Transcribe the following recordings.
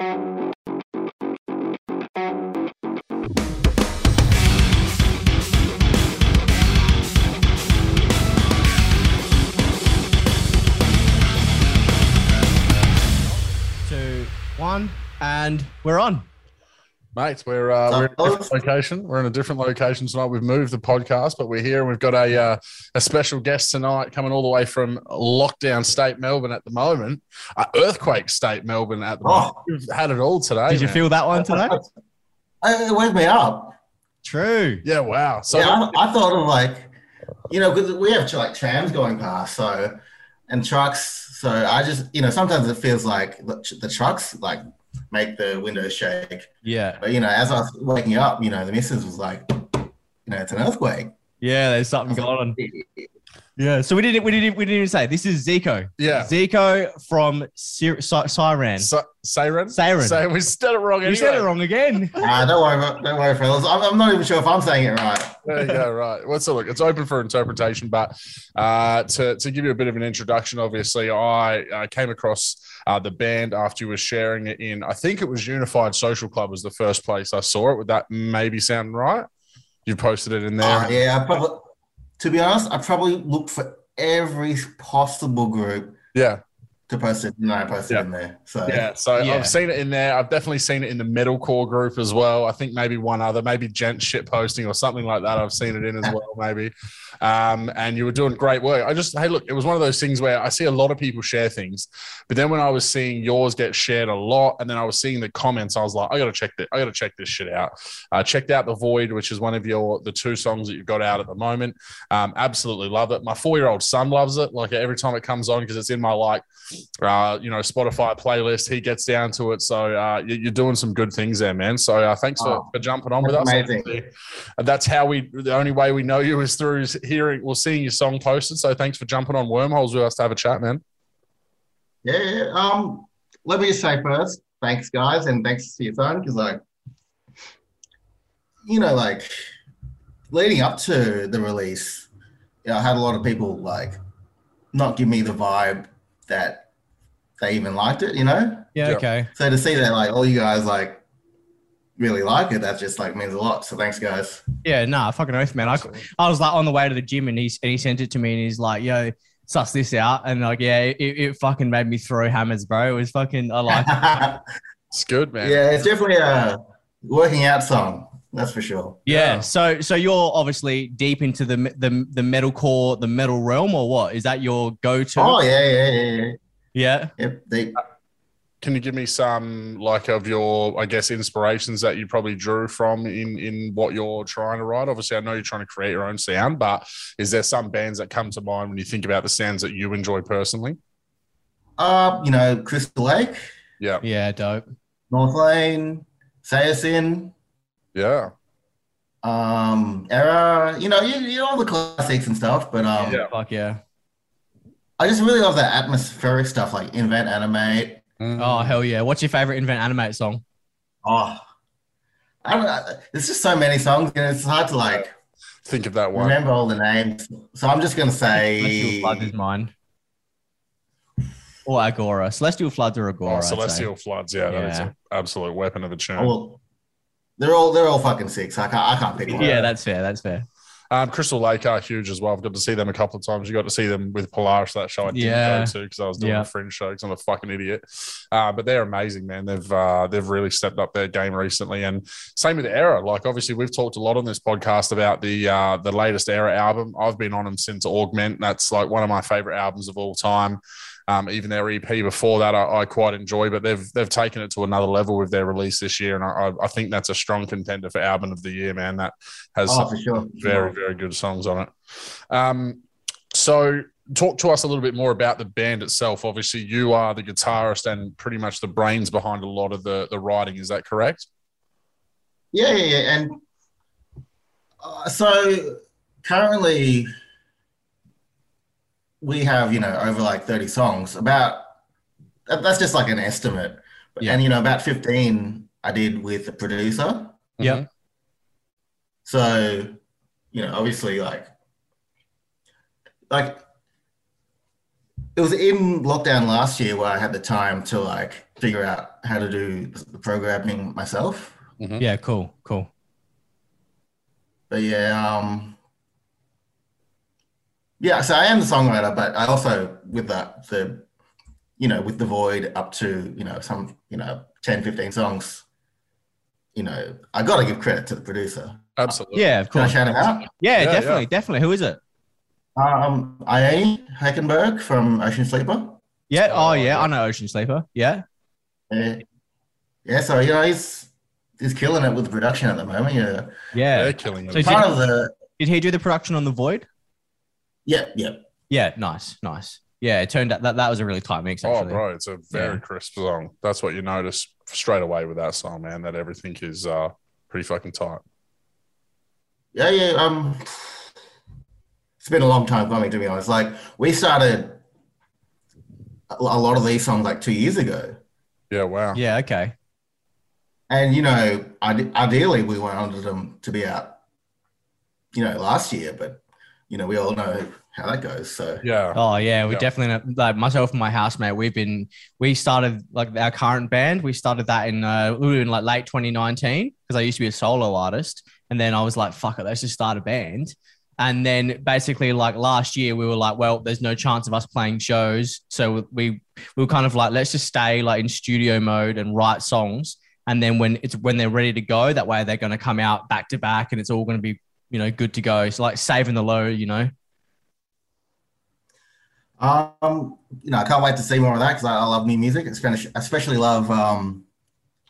Two, one, and we're on. Mates, we're uh, we're in a different location. We're in a different location tonight. We've moved the podcast, but we're here and we've got a uh, a special guest tonight coming all the way from lockdown state Melbourne at the moment, uh, earthquake state Melbourne at the moment. Oh. We've had it all today. Did you feel that one today? I- It woke me up. True. Yeah, wow. So yeah, I, I thought of like, you know, because we have like trams going past, so and trucks. So I just, you know, sometimes it feels like the, the trucks like make the windows shake. Yeah. But you know, as I was waking up, you know, the missus was like, you know, it's an earthquake. Yeah, there's something going on. Yeah. So we didn't we didn't we didn't even say this is Zico. yeah, Zico from Sir- Sy- Siren. so, Siren. Siren. So we said it wrong. You Anyway. said it wrong again. Ah, don't worry, about- don't worry, fellas. I'm, I'm not even sure if I'm saying it right. There you go. Right. Well, so look, it's open for interpretation, but uh, to to give you a bit of an introduction, obviously, I uh, came across uh, the band after you were sharing it in. I think it was Unified Social Club was the first place I saw it. Would that maybe sound right? You posted it in there. Ah, yeah, probably, to be honest, I probably looked for every possible group yeah. To post it, and I posted Yeah. in there. So Yeah, so Yeah. I've seen it in there. I've definitely seen it in the metalcore group as well. I think maybe one other, maybe djent shit posting or something like that. I've seen it in as well, maybe. Um, and you were doing great work. I just, hey, look, it was one of those things where I see a lot of people share things, but then when I was seeing yours get shared a lot, and then I was seeing the comments, I was like, I got to check that. I got to check this shit out. I checked out the Void, which is one of your the two songs that you've got out at the moment. Um, absolutely love it. My four year old son loves it. Like every time it comes on because it's in my like uh, you know, Spotify playlist. He gets down to it. So uh, you- you're doing some good things there, man. So uh, thanks for, Oh, for jumping on with us. amazing. That's how we, the only way we know you is through hearing, well, seeing your song posted. So thanks for jumping on Wormholes with us to have a chat, man. Yeah, yeah. Um, let me just say first, thanks guys, and thanks to your son because like, you know, like leading up to the release, you know, I had a lot of people like not give me the vibe that they even liked it, you know. Yeah. Yeah. Okay. So to see that like all you guys like really like it, that just like means a lot. So thanks, guys. Yeah. Nah. Fucking oath, man. I, I was like on the way to the gym and he and he sent it to me and he's like, "Yo, suss this out." And like, yeah, it, it fucking made me throw hammers, bro. It was fucking. I like. it. It's good, man. yeah, it's definitely a working out song. That's for sure. Yeah. Yeah. So so you're obviously deep into the the the metalcore, the metal realm, or what? Is that your go to? Oh yeah, yeah, yeah, yeah. Yeah. Yep, they, Can you give me some, like, of your, I guess, inspirations that you probably drew from in in what you're trying to write? Obviously, I know you're trying to create your own sound, but is there some bands that come to mind when you think about the sounds that you enjoy personally? uh, you know, Crystal Lake, Yeah. Yeah. Dope. North Lane, Say Us In, Yeah. um, Erra, you know, you, you know all the classics and stuff. But um, Yeah. Fuck yeah. I just really love that atmospheric stuff like Invent Animate. Mm. Oh hell yeah. What's your favorite Invent Animate song? Oh, I don't know. There's just so many songs, and it's hard to like think of that one. remember all the names. So I'm just gonna say Celestial Floods is mine. Or Agora. Celestial Floods or Agora. Oh, Celestial Floods, yeah, that is an absolute weapon of a tune. Oh, well, they're all they're all fucking six. I can't I can't pick one. Yeah, that's fair. That's fair. Um, Crystal Lake are huge as well. I've got to see them a couple of times. You got to see them with Polaris that show I didn't Yeah. go to because I was doing Yeah. a fringe show because I'm a fucking idiot. Uh, but they're amazing, man. They've uh, they've really stepped up their game recently, and same with Erra. Like obviously, we've talked a lot on this podcast about the uh, the latest Erra album. I've been on them since Augment. That's like one of my favorite albums of all time. Um, even their EP before that, I, I quite enjoy, but they've they've taken it to another level with their release this year, and I, I think that's a strong contender for album of the year, man. That has Oh, sure. very very good songs on it. Um, so talk to us a little bit more about the band itself. Obviously, you are the guitarist and pretty much the brains behind a lot of the the writing. Is that correct? Yeah, yeah, yeah. And uh, so currently we have, you know, over like 30 songs. About that's just like an estimate. Yeah. And, you know, about 15 I did with the producer. Yeah. So, you know, obviously, like, like it was in lockdown last year where I had the time to like figure out how to do the programming myself. Yeah, cool, cool. But yeah, um, yeah. So I am the songwriter, but I also with the the you know with the void up to you know some you know 10, 15 songs. You know, I got to give credit to the producer. Absolutely. Yeah, of course. Can I shout him out? Yeah, Yeah, definitely, yeah. definitely. Who is it? Um, Iane Hackenberg from Ocean Sleeper. Yeah. Oh, Oh, yeah. yeah. I know Ocean Sleeper. Yeah. Yeah, yeah. So you know he's he's killing it with the production at the moment. Yeah, Yeah. They're killing So it. did- part of the Did he do the production on the Void? Yeah yeah. Yeah. Nice, nice. Yeah, it turned out that that was a really tight mix. Oh, bro, it's a very Yeah. crisp song. That's what you notice straight away with that song, man. That everything is uh, pretty fucking tight. Yeah, yeah. Um, it's been a long time coming, to be honest. Like we started a a lot of these songs like two years ago, Yeah, wow. Yeah. Okay. and you know, ideally we wanted them to be out, you know, last year, but you know, we all know how that goes. So Yeah. Oh yeah, we Yeah. definitely like myself and my housemate. We've been we started like our current band. We started that in uh, we were in like late 2019 because I used to be a solo artist, and then I was like, fuck it, let's just start a band. And then basically like last year we were like, well, there's no chance of us playing shows, so we we were kind of like, let's just stay like in studio mode and write songs. And then when it's when they're ready to go, that way they're going to come out back to back, and it's all going to be you know good to go. So like saving the low, you know. Um, you know, I can't wait to see more of that because I, I love new music. Especially, especially love um,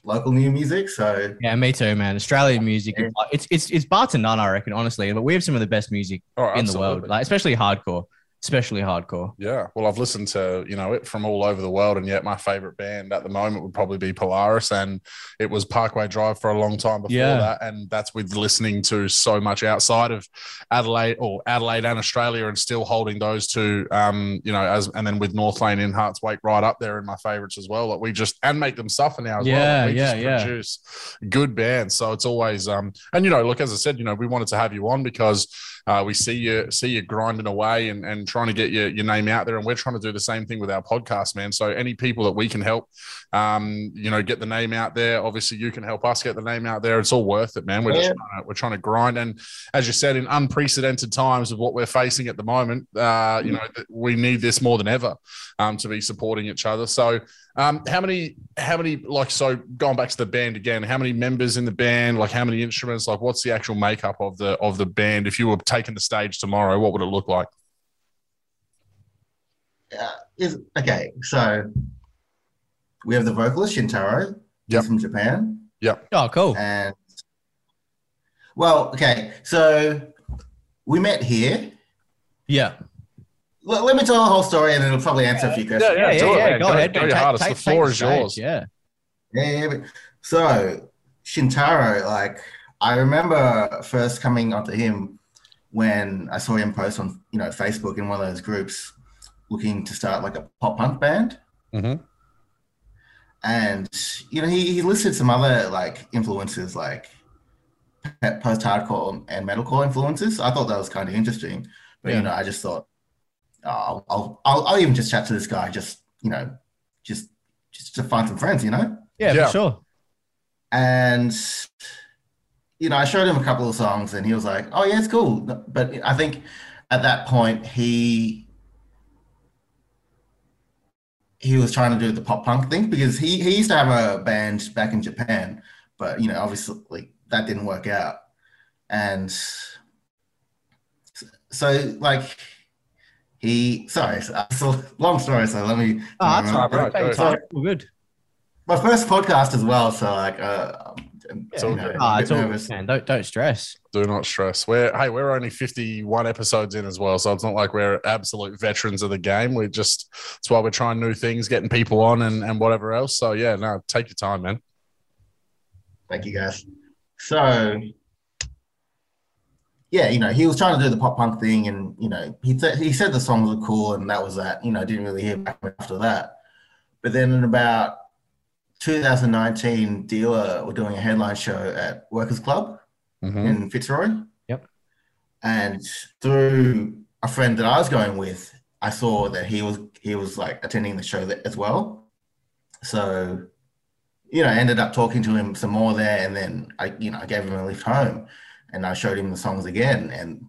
local new music. So Yeah, me too, man. Australian music, Yeah. it's it's it's bar to none, I reckon, honestly. But we have some of the best music Oh, in the world, like especially hardcore, especially hardcore. Yeah, well, I've listened to you know it from all over the world, and yet my favorite band at the moment would probably be Polaris, and it was Parkway Drive for a long time before Yeah. that, and that's with listening to so much outside of Adelaide or Adelaide and Australia, and still holding those two, um, you know, as and then with North Lane in Hearts Wake right up there in my favorites as well. Like we just and make them suffer now as well. Yeah, Like, we yeah, just yeah. produce good bands, so it's always um, and you know, look as I said, you know, we wanted to have you on because uh, we see you see you grinding away and, and trying to get your, your name out there, and we're trying to do the same thing with our podcast, man. So any people that we can help, um, you know, get the name out there. Obviously, you can help us get the name out there. It's all worth it, man. We're just trying to, we're trying to grind, and as you said, in unprecedented times of what we're facing at the moment, uh, you know, th- we need this more than ever um, to be supporting each other. So. Um, how many, how many, like, so going back to the band again, how many members in the band, like how many instruments, like what's the actual makeup of the, of the band? If you were taking the stage tomorrow, what would it look like? uh, is okay. So we have the vocalist Shintaro. Yep. He's from Japan. Yep. Oh, cool. And well, okay. So we met here. Yeah. Let, let me tell the whole story, and it'll probably answer a few questions. Yeah, yeah, do it, yeah. Go, Go- ahead. go man. your Take- hardest. take- The floor take is stage, yours. Yeah. Yeah, yeah, but- So Shintaro, like I remember first coming onto him when I saw him post on you know Facebook in one of those groups looking to start like a pop punk band. Mhm. And you know he, he listed some other like influences like post hardcore and metalcore influences. I thought that was kind of interesting, but Yeah. you know I just thought I'll, I'll I'll I'll even just chat to this guy just you know just just to find some friends, you know. yeah, Yeah. for sure. And you know, I showed him a couple of songs, and he was like, "Oh yeah, it's cool." But I think at that point he he was trying to do the pop punk thing because he he used to have a band back in Japan, but you know, obviously that didn't work out, and so like he sorry, so, so long story. So let me. Oh, that's remember. all right, bro. right, Take your go. time. Good. My first podcast as well, so like, uh, It's all know, good. Ah, it's all nervous. good, man. Don't don't stress. Do not stress. We're hey, we're only 51 episodes in as well. So it's not like we're absolute veterans of the game. We're just that's why we're trying new things, getting people on and, and whatever else. So yeah, no, take your time, man. Thank you, guys. So, yeah, you know, he was trying to do the pop punk thing, and you know, he said he said the songs were cool, and that was that. You know, didn't really hear back after that. But then in about 2019, Dealer were doing a headline show at Workers Club Mhm. in Fitzroy. Yep. And through a friend that I was going with, I saw that he was he was like attending the show as well. So, you know, I ended up talking to him some more there, and then I, you know, I gave him a lift home, and I showed him the songs again, and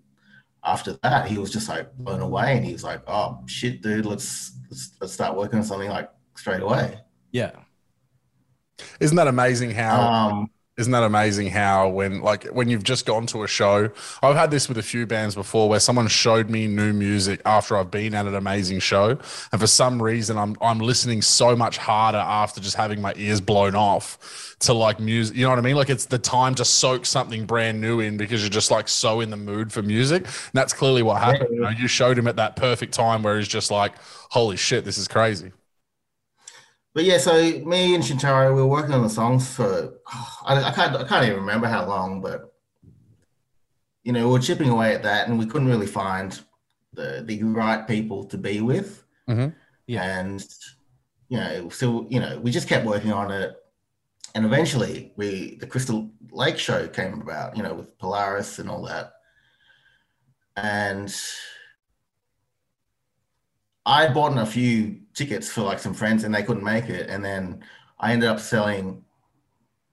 after that, he was just like blown away, and he was like, "Oh shit, dude, let's let's, let's start working on something like straight away." Yeah. Isn't that amazing how Um, Isn't that amazing how when like when you've just gone to a show, I've had this with a few bands before where someone showed me new music after I've been at an amazing show, and for some reason I'm I'm listening so much harder after just having my ears blown off to like music. You know what I mean? Like it's the time to soak something brand new in because you're just like so in the mood for music. And that's clearly what happened. You know, you showed him at that perfect time where he's just like, "Holy shit, this is crazy." But yeah, so me and Shintaro, we were working on the songs for I, I can't I can't even remember how long, but you know, we were chipping away at that, and we couldn't really find the the right people to be with. Mhm. Yeah. And you know, so you know, we just kept working on it, and eventually, we the Crystal Lake show came about. You know, with Polaris and all that, and I bought a few tickets for like some friends and they couldn't make it. And then I ended up selling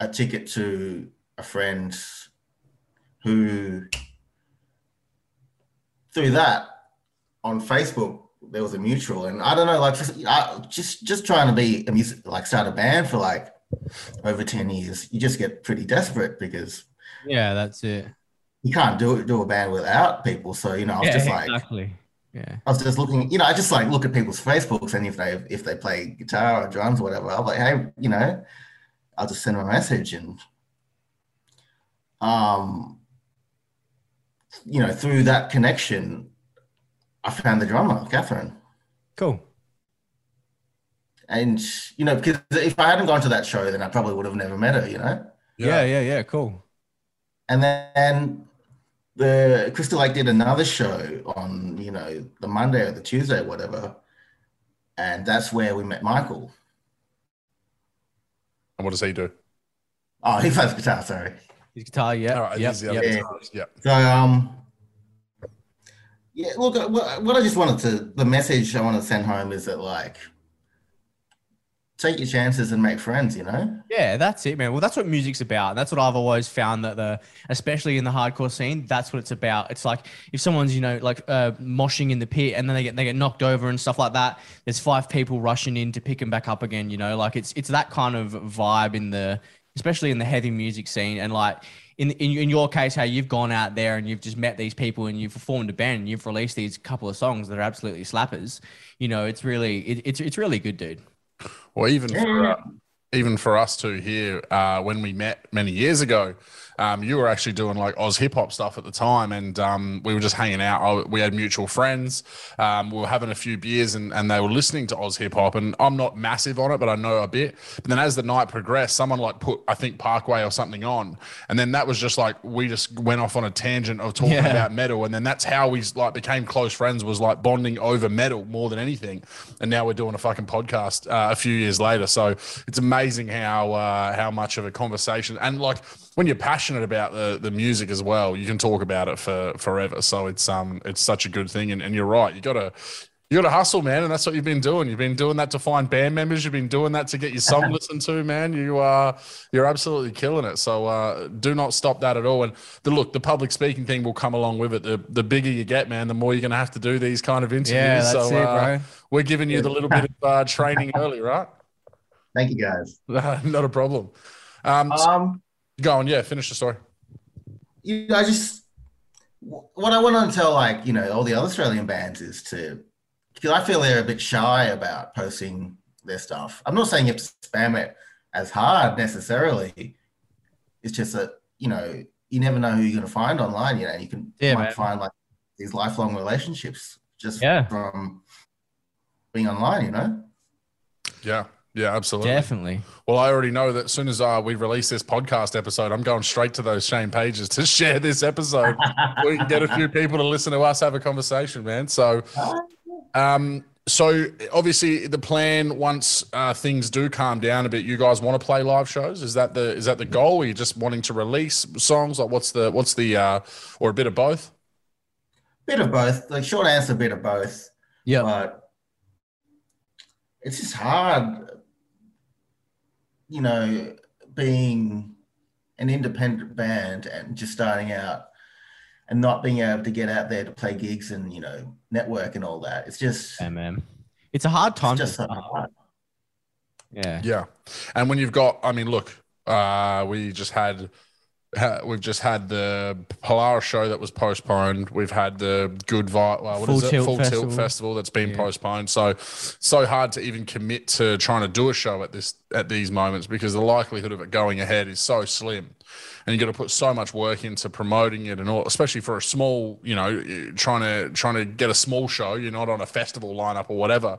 a ticket to a friend who, through that on Facebook, there was a mutual. And I don't know, like just, I, just, just trying to be a music, like start a band for like over 10 years, you just get pretty desperate because Yeah, that's it. you can't do it, do a band without people. So, you know, I was yeah, just like, exactly. Yeah. I was just looking, you know, I just like look at people's Facebooks and if they if they play guitar or drums or whatever, I'm like, hey, you know, I'll just send them a message and um you know, through that connection, I found the drummer, Catherine. Cool. And you know, because if I hadn't gone to that show, then I probably would have never met her, you know. Yeah, yeah, yeah. Cool. And then the Crystal Lake did another show on, you know, the Monday or the Tuesday or whatever. And that's where we met Michael. And what does he do? Oh, he plays guitar, sorry. His guitar, yeah. All right, yep, he's the yep. other Yeah. guitarist. Yep. So, um, yeah, look, uh, what what I just wanted to, the message I want to send home is that, like, take your chances and make friends, you know? Yeah, that's it, man. Well, that's what music's about. That's what I've always found that the, especially in the hardcore scene, that's what it's about. It's like if someone's, you know, like uh, moshing in the pit and then they get they get knocked over and stuff like that. There's five people rushing in to pick them back up again. You know, like it's it's that kind of vibe in the, especially in the heavy music scene. And like in in, in your case, how you've gone out there and you've just met these people and you've formed a band and you've released these couple of songs that are absolutely slappers. You know, it's really it, it's it's really good, dude. Well, even for uh, even for us two here, uh, when we met many years ago, um, you were actually doing like Oz hip hop stuff at the time, and um, we were just hanging out. I, we had mutual friends. Um, we were having a few beers, and, and they were listening to Oz hip hop. And I'm not massive on it, but I know a bit. But then as the night progressed, someone like put I think Parkway or something on, and then that was just like we just went off on a tangent of talking Yeah. about metal, and then that's how we like became close friends. Was like bonding over metal more than anything. And now we're doing a fucking podcast uh, a few years later. So it's amazing how uh, how much of a conversation and like when you're passionate about the the music as well, you can talk about it for forever. So it's um it's such a good thing. And, and you're right, you gotta you gotta hustle, man, and that's what you've been doing. You've been doing that to find band members. You've been doing that to get your song listened to, man. You are you're absolutely killing it. So uh, do not stop that at all. And the look, the public speaking thing will come along with it. The the bigger you get, man, the more you're gonna have to do these kind of interviews. Yeah, that's so it, uh, bro. we're giving you the little bit of uh, training early, right? Thank you, guys. Not a problem. Um, so- Um, go on, yeah, finish the story. you know, I just what I want to tell like you know all the other Australian bands is to because I feel they're a bit shy about posting their stuff. I'm not saying you have to spam it as hard necessarily. It's just that you know you never know who you're going to find online. You know, you can Yeah, might find like these lifelong relationships just Yeah. from being online. You know. Yeah, yeah, absolutely. Definitely. Well, I already know that as soon as uh, we release this podcast episode, I'm going straight to those Shane pages to share this episode. we can get a few people to listen to us have a conversation, man. So, um, so obviously the plan once uh, things do calm down a bit, you guys want to play live shows. Is that the is that the goal? Are you just wanting to release songs? Like, what's the what's the uh, or a bit of both? Bit of both. Like short answer, bit of both. Yeah. but it's just hard you know, being an independent band and just starting out and not being able to get out there to play gigs and you know network and all that. It's just Yeah, man. It's a hard time. it's to just so start. hard. Yeah. Yeah, and when you've got, I mean, look, uh, we just had. We've just had the Polaris show that was postponed. We've had the Good Vibe, well, what Full is it? Tilt Full Festival. Tilt Festival that's been Yeah. postponed. So, so hard to even commit to trying to do a show at this at these moments because the likelihood of it going ahead is so slim, and you got to put so much work into promoting it and all, especially for a small, you know, trying to trying to get a small show. You're not on a festival lineup or whatever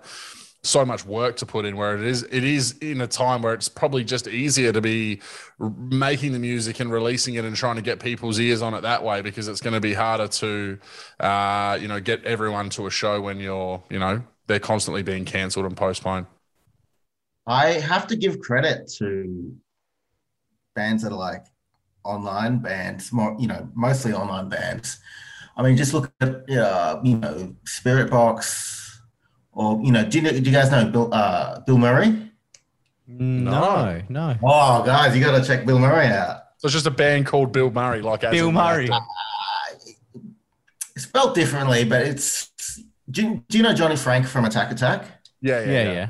so much work to put in where it is it is in a time where it's probably just easier to be making the music and releasing it and trying to get people's ears on it that way because it's going to be harder to uh, you know get everyone to a show when you're you know they're constantly being cancelled and postponed I have to give credit to bands that are like online bands, more you know, mostly online bands. I mean, just look at uh, you know Spiritbox, or you know, do you, know, do you guys know Bill uh, Bill Murray? No, no. Oh, guys, you got to check Bill Murray out. so it's just a band called bill murray like as Bill in Murray. actor. It's spelled differently, but it's. Do you, do you know Johnny Franck from Attack Attack? yeah yeah Yeah, yeah, yeah.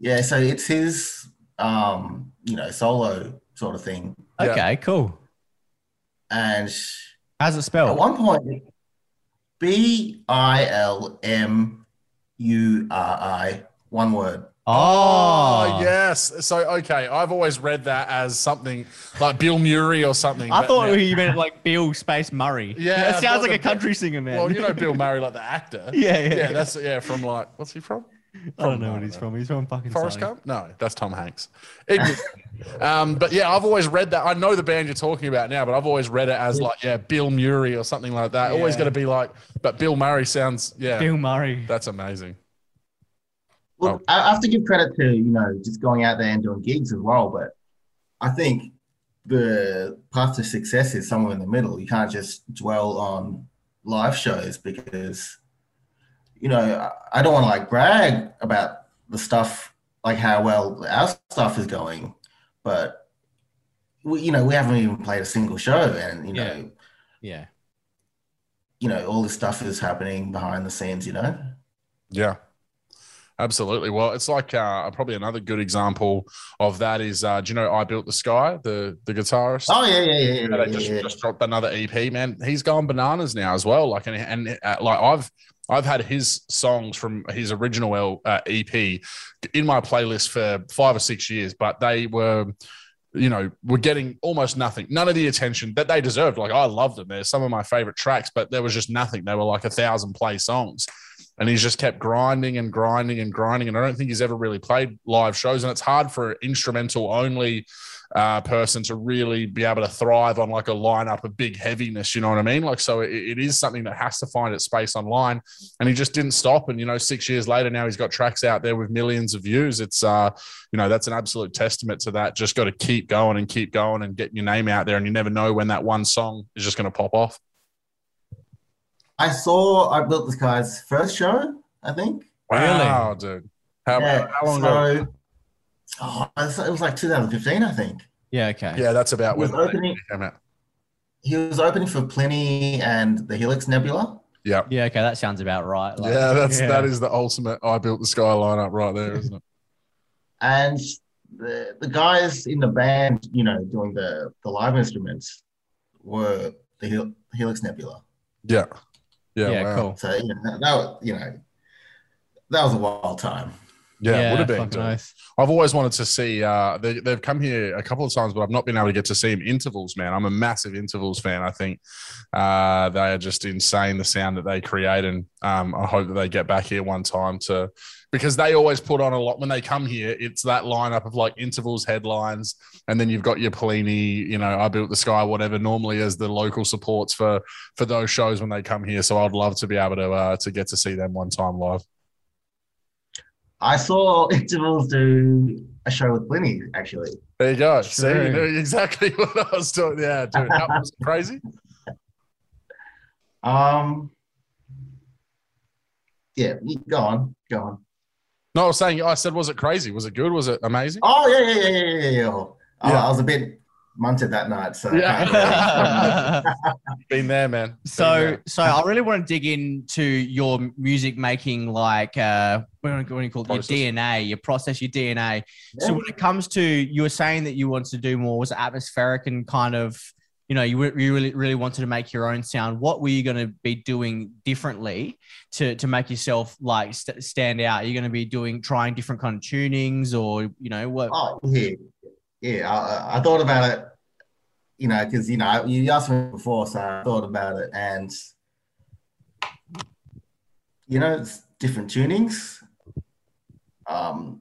Yeah, so it's his, um, you know, solo sort of thing. Yeah. Okay, cool. And How's it spelled? at one point, B I L M U R I, one word. Oh, yes. So okay, I've always read that as something like Bill Murray or something. I thought now- you meant like Bill Space Murray. Yeah, That I sounds like a country singer, man. Well, you know Bill Murray, like the actor. Yeah, yeah, yeah. yeah. That's yeah from like what's he from? I don't know what he's from. He's from fucking Forrest Surrey. Gump? No, that's Tom Hanks. Ignore- um, but yeah, I've always read that. I know the band you're talking about now, but I've always read it as like yeah, Bill Murray or something like that. Always Yeah. got to be like, but Bill Murray sounds yeah, Bill Murray. that's amazing. Look, I have to give credit to, you know, just going out there and doing gigs as well. But I think the path to success is somewhere in the middle. You can't just dwell on live shows because, you know, I- I don't want to like brag about the stuff, like how well our stuff is going, but we, you know, we haven't even played a single show, and you know, Yeah. Yeah. you know, all this stuff is happening behind the scenes. You know, Yeah. Absolutely. Well, it's like uh, probably another good example of that is, uh, do you know I Built the Sky, the the guitarist? oh yeah, yeah, yeah, Yeah, yeah, they just, yeah. just dropped another EP, man. He's gone bananas now as well. Like, and, and uh, like I've I've had his songs from his original L- uh, EP in my playlist for five or six years, but they were, you know, were getting almost nothing, none of the attention that they deserved. Like, I loved them. They're some of my favorite tracks, but there was just nothing. They were like a thousand play songs. And he's just kept grinding and grinding and grinding. And I don't think he's ever really played live shows. And it's hard for instrumental only uh, person to really be able to thrive on like a lineup of big heaviness. You know what I mean? Like, so it, it is something that has to find its space online. And he just didn't stop. And, you know, six years later, now he's got tracks out there with millions of views. It's, uh, you know, that's an absolute testament to that. Just got to keep going and keep going and getting your name out there. And you never know when that one song is just going to pop off. I saw I Built the Sky's first show, I think. Wow, dude. How, yeah, how long ago? So, oh, it was- like 2015, I think. Yeah. Okay. Yeah, that's about He was opening. came out. He was opening for Plini and the Helix Nebula. Yeah. Yeah. Okay. That sounds about right. Like, yeah, that's yeah. that is the ultimate I built the sky lineup right there, isn't it? And the, the guys in the band, you know, doing the, the live instruments were the Hel- Helix Nebula. Yeah. Yeah, Yeah. wow. Cool. So, you know, that, that was, you know, that was a wild time. Yeah, would have been. dude. I've always wanted to see. Uh, they, they've come here a couple of times, but I've not been able to get to see them. Intervals, man. I'm a massive intervals fan. I think uh, they are just insane. The sound that they create, and um, I hope that they get back here one time to because they always put on a lot when they come here. It's that lineup of like intervals headlines, and then you've got your Plini, you know, I built the sky, whatever. Normally as the local supports for for those shows when they come here. So I'd love to be able to uh, to get to see them one time live. I saw Intervals do a show with Plini, actually. There you go. See, you True. knew exactly what I was doing. Yeah, dude, that was crazy. Um, yeah, go on, go on. No, I was saying. I said, was it crazy? Was it good? Was it amazing? Oh yeah, yeah, yeah, yeah, yeah. yeah. Oh, Yeah. I was a bit munted that night, so Yeah. Been there, man. So there. so I really want to dig into your music making, like uh, what do you- what do you call it? Process. Your DNA, your process, your DNA. So when it comes to, you were saying that you wanted to do more was atmospheric and kind of, you know, you, you really really wanted to make your own sound. What were you going to be doing differently to to make yourself like st- stand out? Are you going to be doing trying different kind of tunings, or you know what? Oh yeah, yeah. I, I thought about it, you know, because you know you asked me before, so I thought about it, and you know, it's different tunings, um,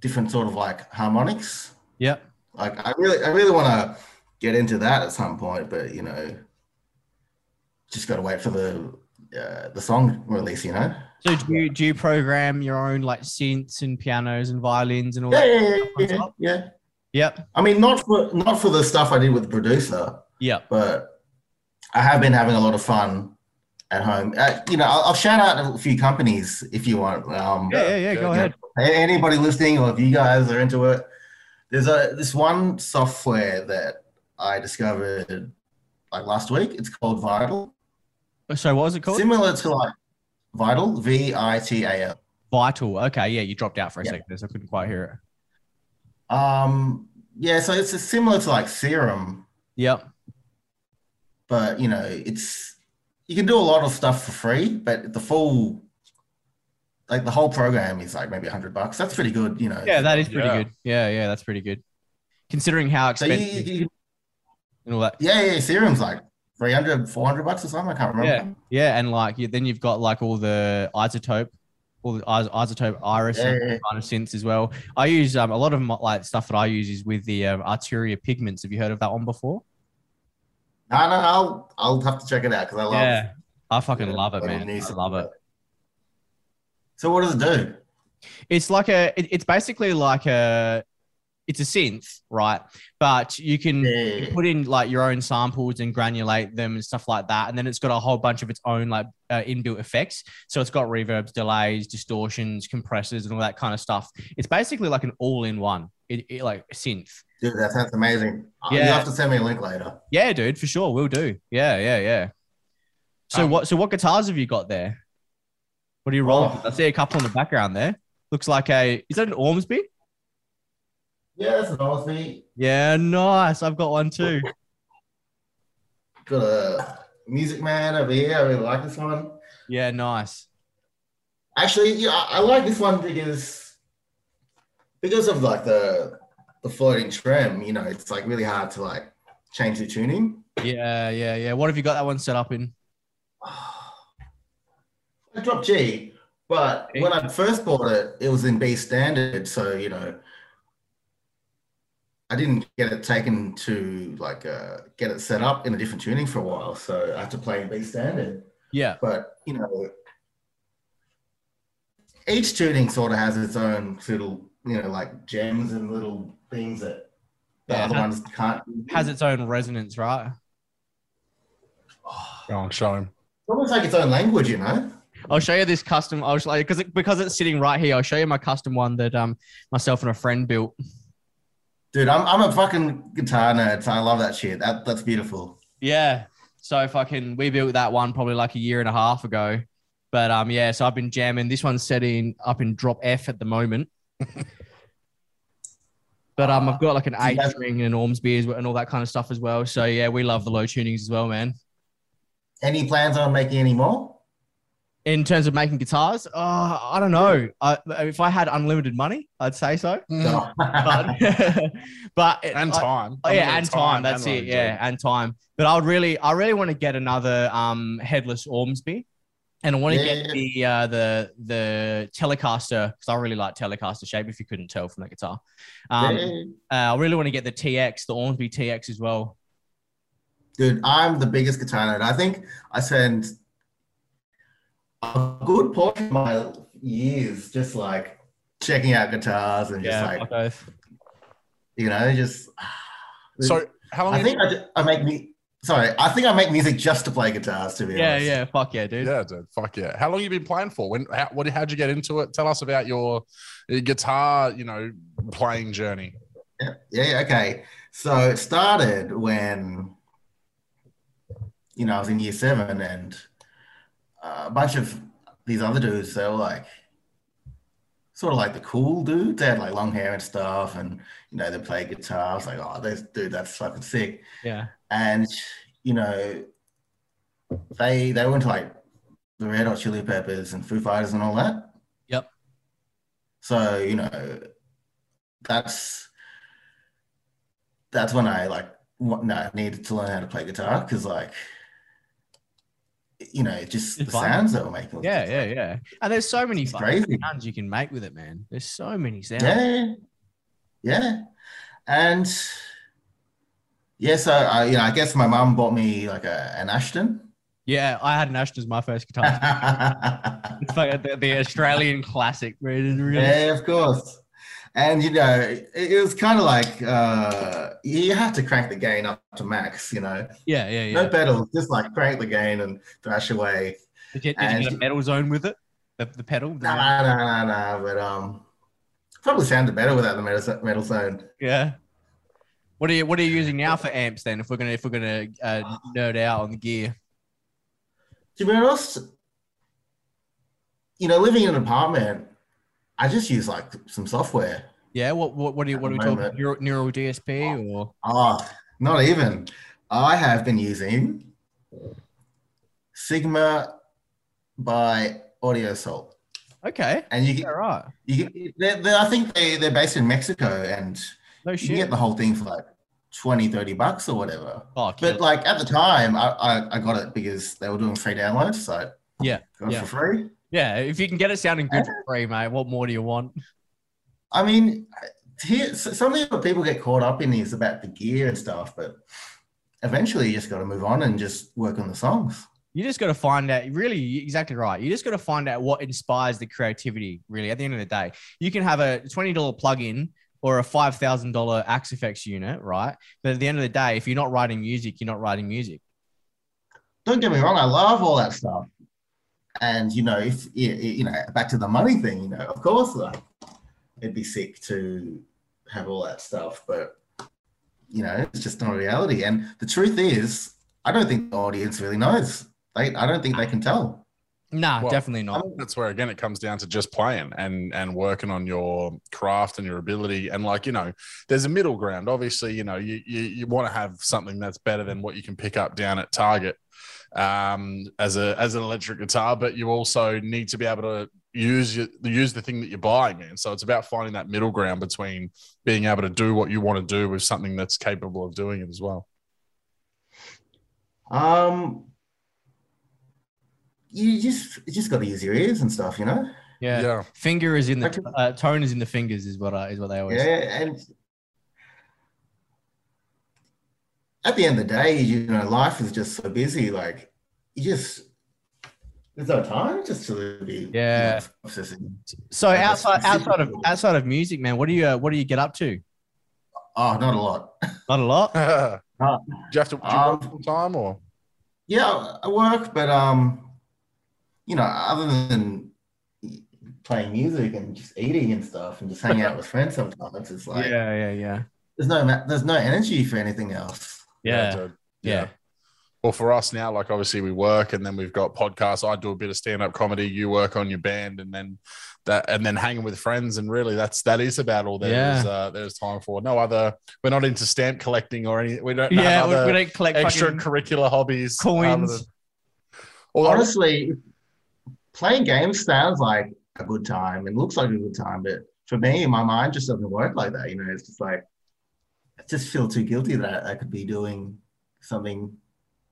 different sort of like harmonics. Yeah. Like I really, I really want to get into that at some point, but you know, just got to wait for the uh, the song release. You know. So do you do you program your own like synths and pianos and violins and all Yeah, that? yeah, yeah, yeah, yeah. Yep. I mean, not for not for the stuff I did with the producer. Yeah. but I have been having a lot of fun at home. Uh, you know, I'll, I'll shout out a few companies if you want. Um, Yeah, yeah, yeah. Go Yeah, ahead. Anybody listening, or if you guys are into it, there's a this one software that I discovered like last week. It's called Vital, So what was it called? similar to like Vital, V I T A L. Vital. Okay, yeah, you dropped out for a Yeah. second there, so I couldn't quite hear it. Um, yeah, so it's similar to like Serum, Yep. but you know, it's you can do a lot of stuff for free, but the full like the whole program is like maybe a hundred bucks. That's pretty good, you know. Yeah, that is pretty Yeah. good. Yeah, yeah, that's pretty good. Considering how so expensive you, you- and all that. yeah, yeah, Serum's like 300, 400 bucks or something. I can't remember. Yeah, yeah, and like you, then you've got like all the iZotope, all the iZotope Iris Yeah, and yeah, yeah. kind of synths as well. I use um, a lot of my, like stuff that I use is with the um, Arturia pigments. Have you heard of that one before? No, no, I'll I'll have to check it out because I love. yeah, I fucking yeah, love it, man. I love it. So what does it do? It's like a, it- it's basically like a, it's a synth, right? But you can Yeah, put in like your own samples and granulate them and stuff like that. And then it's got a whole bunch of its own like uh, inbuilt effects. So it's got reverbs, delays, distortions, compressors, and all that kind of stuff. It's basically like an all-in-one, it, it, like synth. dude, that sounds amazing. Yeah. You have to send me a link later. Yeah, dude, for sure, we'll do. Yeah, yeah, yeah. So Um, what? So what guitars have you got there? What are you rolling? Oh. I see a couple in the background there. Looks like a. Is that an Ormsby? Yeah, that's an Ormsby. Yeah, nice. I've got one too. Got a Music Man over here. I really like this one. Yeah, nice. Actually, yeah, I, I like this one because because of like the the floating trem. You know, it's like really hard to like change the tuning. Yeah, yeah, yeah. What have you got that one set up in? I dropped G, but when I first bought it, it was in B standard. So you know, I didn't get it taken to like uh, get it set up in a different tuning for a while. So I had to play in B standard. Yeah, But you know, each tuning sort of has its own little, you know, like gems and little things that the Yeah, other it ones can't. has its own resonance, right? Oh, Go on, show him. it's almost like its own language, you know. I'll show you this custom. I'll show you because it, because it's sitting right here. I'll show you my custom one that um myself and a friend built. Dude, I'm, I'm a fucking guitar nerd, so I love that shit. That that's beautiful. Yeah. So fucking we built that one probably like a year and a half ago. But um yeah, so I've been jamming. This one's set in up in drop F at the moment. but um I've got like an So eight string and an Ormsby and all that kind of stuff as well. So yeah, we love the low tunings as well, man. Any plans on making any more? In terms of making guitars, uh, I don't know. I, if I had unlimited money, I'd say so. No. But, but and I- time. Oh, I yeah, and time. That's and it. Yeah, and time. But I would really, I really want to get another um headless Ormsby, and I want to Yeah, get yeah. the uh, the the Telecaster because I really like Telecaster shape. If you couldn't tell from that guitar, um, Yeah. uh, I really want to get the TX, the Ormsby TX as well. Dude, I'm the biggest guitar nerd. I think I spend a good portion of my years just like checking out guitars and just like both. you know, just So how long? I think you- I, I make me sorry, I think I make music just to play guitars. To be Yeah, honest. yeah. Fuck yeah, dude. Yeah, dude. Fuck yeah. How long you been playing for? When? How, what? How'd you get into it? Tell us about your, your guitar, you know, playing journey. Yeah, yeah, yeah, okay. So it started when, you know, I was in year seven and a bunch of these other dudes, they were like, sort of like the cool dudes. They had like long hair and stuff and, you know, they play guitar. I was like, oh, this dude, that's fucking sick. Yeah. And, you know, they, they went to like the Red Hot Chili Peppers and Foo Fighters and all that. Yep. So, you know, that's, that's when I like what no needed to learn how to play guitar because like you know just the sounds that were making Yeah, yeah, like, yeah. And there's so many crazy. sounds you can make with it, man. There's so many sounds. yeah yeah and yeah so I you know I guess my mum bought me like a an Ashton Yeah, I had an Ashton as my first guitar. It's like the, the Australian classic. Really. Yeah, of course and you know it, it was kind of like uh you have to crank the gain up to max you know Yeah, yeah, yeah. no pedals just like crank the gain and thrash away Did you, did you get a metal zone with it? The, the pedal? Nah, nah, nah, nah. But um, probably sounded better without the metal, metal sound. Yeah. What are you What are you using now for amps then? If we're gonna If we're gonna uh, nerd out on the gear. To be honest, you know, living in an apartment, I just use like some software. Yeah. What What What are you What are we the talking? about? Neural, neural DSP or? Oh, not even. I have been using Sigma by Audio Assault, Okay. and you get Right. you get. They're, they're, I think they they're based in Mexico, and No you get the whole thing for like 20, 30 bucks or whatever. Oh, But like at the time, I, I, I got it because they were doing free downloads, so Yeah, got it yeah. for free. Yeah. If you can get it sounding good uh, for free, mate, what more do you want? I mean, here something that people get caught up in is about the gear and stuff, but eventually you just got to move on and just work on the songs. You just got to find out. Really, exactly right. You just got to find out what inspires the creativity. Really, at the end of the day, you can have a twenty dollar plugin or a five thousand dollar Axe-Fx unit, right? But at the end of the day, if you're not writing music, you're not writing music. Don't get me wrong, I love all that stuff. And you know, if you you know, back to the money thing, you know, of course, like it'd be sick to have all that stuff, but you know, it's just not a reality. And the truth is, I don't think the audience really knows. They, I don't think they can tell. Nah, Well, definitely not. that's where again it comes down to just playing and and working on your craft and your ability and like you know there's a middle ground obviously you know you you, you want to have something that's better than what you can pick up down at target um as a as an electric guitar but you also need to be able to use your, use the thing that you're buying and so it's about finding that middle ground between being able to do what you want to do with something that's capable of doing it as well Um, you just you just got to use your ears and stuff, you know. Yeah. yeah Finger is in the uh, tone is in the fingers is what I, is what they always. Yeah, say. and at the end of the day, you know, life is just so busy. Like you just there's no time just to be you know, Yeah. processing. So Yeah, outside outside of outside of music, man, what do you uh, what do you get up to? Oh, not a lot. Not a lot. do you have to do you Um, work full time or Yeah, I work, but um, you know, other than playing music and just eating and stuff and just hanging out with friends sometimes, it's like yeah, yeah, yeah, there's no there's no energy for anything else. Yeah, dude. yeah. Well, for us now, like obviously we work and then we've got podcasts. I do a bit of stand-up comedy. You work on your band and then that and then hanging with friends. And really that's that is about all there's Yeah. uh, there's time for. No other we're not into stamp collecting or any we don't Yeah, have we, other we don't collect fucking extracurricular hobbies. coins. than- Well, Honestly, playing games sounds like a good time and looks like a good time, but for me, my mind just doesn't work like that. You know, it's just like I just feel too guilty that I could be doing something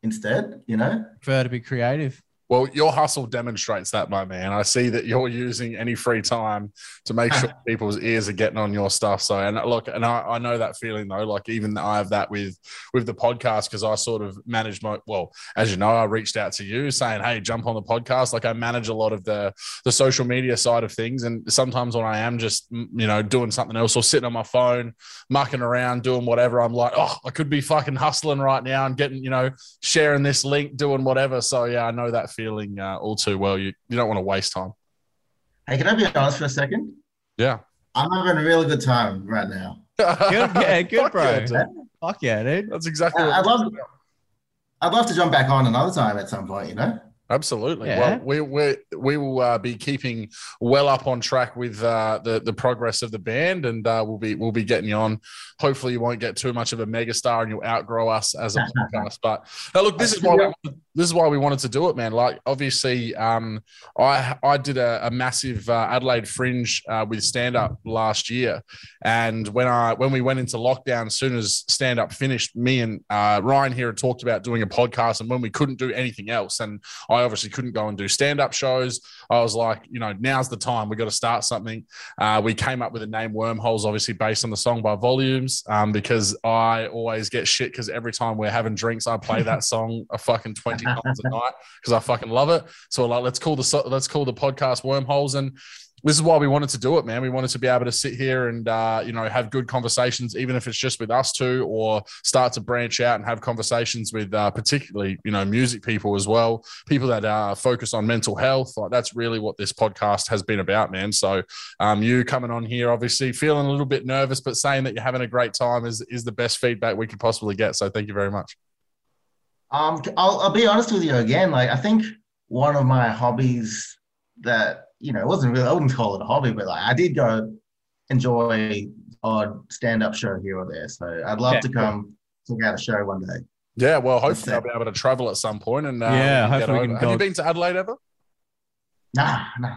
instead. You know. prefer to be creative. Well, your hustle demonstrates that, my man. I see that you're using any free time to make sure people's ears are getting on your stuff. So, and look, and I, I know that feeling though. Like even I have that with with the podcast because I sort of manage my well, as you know, I reached out to you saying, "Hey, jump on the podcast." Like I manage a lot of the the social media side of things, and sometimes when I am just you know doing something else or sitting on my phone, mucking around, doing whatever, I'm like, "Oh, I could be fucking hustling right now and getting you know sharing this link, doing whatever." So yeah, I know that feeling uh, all too well. You you don't want to waste time. Hey, can I be honest for a second? Yeah. I'm having a really good time right now. Good, yeah, good, Fuck bro. yeah, dude. Fuck yeah, dude. That's exactly. I- what I'd love- talking. I'd love to jump back on another time at some point, you know? Absolutely. Yeah. Well, we we we will uh, be keeping well up on track with uh, the the progress of the band, and uh, we'll be we'll be getting you on. Hopefully, you won't get too much of a megastar, and you'll outgrow us as a podcast. But now, look, this is why we, this is why we wanted to do it, man. Like, obviously, um, I I did a, a massive uh, Adelaide Fringe uh, with stand up last year, and when I when we went into lockdown, as soon as stand up finished, me and uh, Ryan here had talked about doing a podcast, and when we couldn't do anything else, and I obviously couldn't go and do stand up shows. I was like, you know, now's the time. We got to start something. Uh, we came up with the name Wormholes, obviously based on the song by Volumes, um, because I always get shit because every time we're having drinks, I play that song a fucking twenty times a night because I fucking love it. So like, let's call the so- let's call the podcast Wormholes and. This is why we wanted to do it, man. We wanted to be able to sit here and uh, you know have good conversations, even if it's just with us two, or start to branch out and have conversations with uh, particularly you know music people as well, people that uh, focus on mental health. Like that's really what this podcast has been about, man. So um, you coming on here, obviously feeling a little bit nervous, but saying that you're having a great time is is the best feedback we could possibly get. So thank you very much. Um, I'll, I'll be honest with you again. Like, I think one of my hobbies that, you know, it wasn't really, I wouldn't call it a hobby, but like, I did go enjoy odd stand up show here or there. So I'd love Yeah, to come check out a show one day. Yeah, well, hopefully I'll be able to travel at some point. point and uh, Yeah, we can get hopefully we can over. Have you been to Adelaide ever? Nah, nah.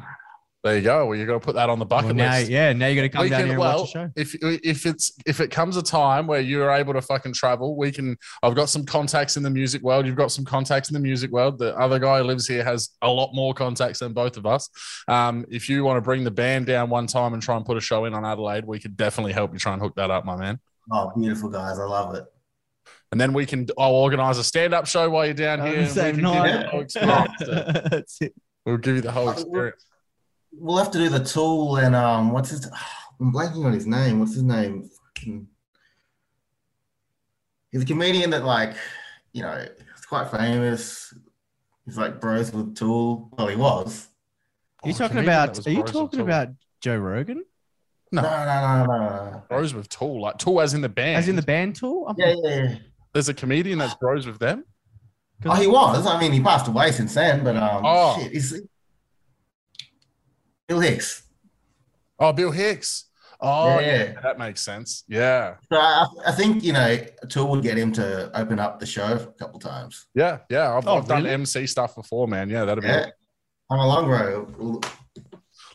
There you go. Well, you're going to put that on the bucket Well, now, list. yeah, now you're gonna come we down can here and well watch the show. if if it's if it comes a time where you're able to fucking travel we can i've got some contacts in the music world you've got some contacts in the music world the other guy who lives here has a lot more contacts than both of us um, if you want to bring the band down one time and try and put a show in on adelaide we could definitely help you try and hook that up my man Oh, beautiful guys. I love it. and then we can i'll organize a stand-up show while you're down here Same can give you night. the whole experience. That's it. we'll give you the whole experience We'll have to do the tool and, um, what's his, I'm blanking on his name. What's his name? He's a comedian that, like, you know, he's quite famous. He's like bros with Tool. Well, he was. Are you Oh, talking about? Are you talking about Joe Rogan? No. No, no, no, no, no. bros with tool like tool as in the band As in the band Tool. I'm- Yeah, yeah, yeah. there's a comedian that's bros with them Oh, he was. I mean, he passed away since then, but um, Oh. shit, he's Bill Hicks. Oh, Bill Hicks. Oh, yeah. Yeah. that makes sense. Yeah, So I, I think you know, Tool would get him to open up the show a couple times. yeah, yeah. I've, Oh, I've done? MC stuff before, man. Yeah, that'd be. Yeah, I'm a long road.